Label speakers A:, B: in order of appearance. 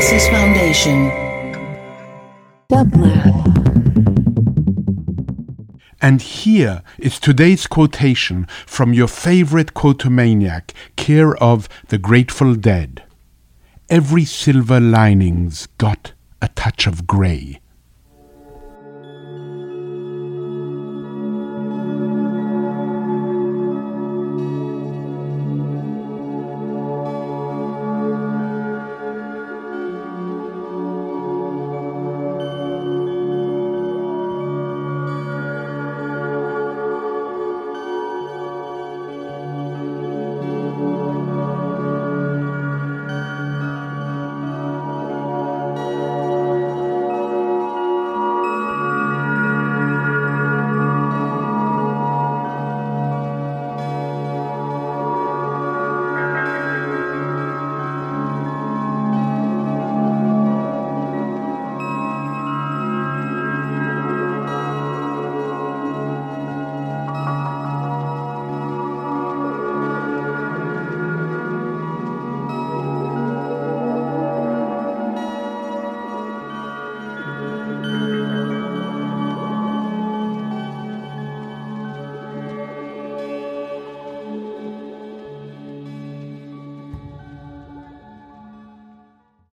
A: Onassis Foundation.
B: And here is today's quotation from your favorite quotomaniac, care of the Grateful Dead. Every silver lining's got a touch of grey.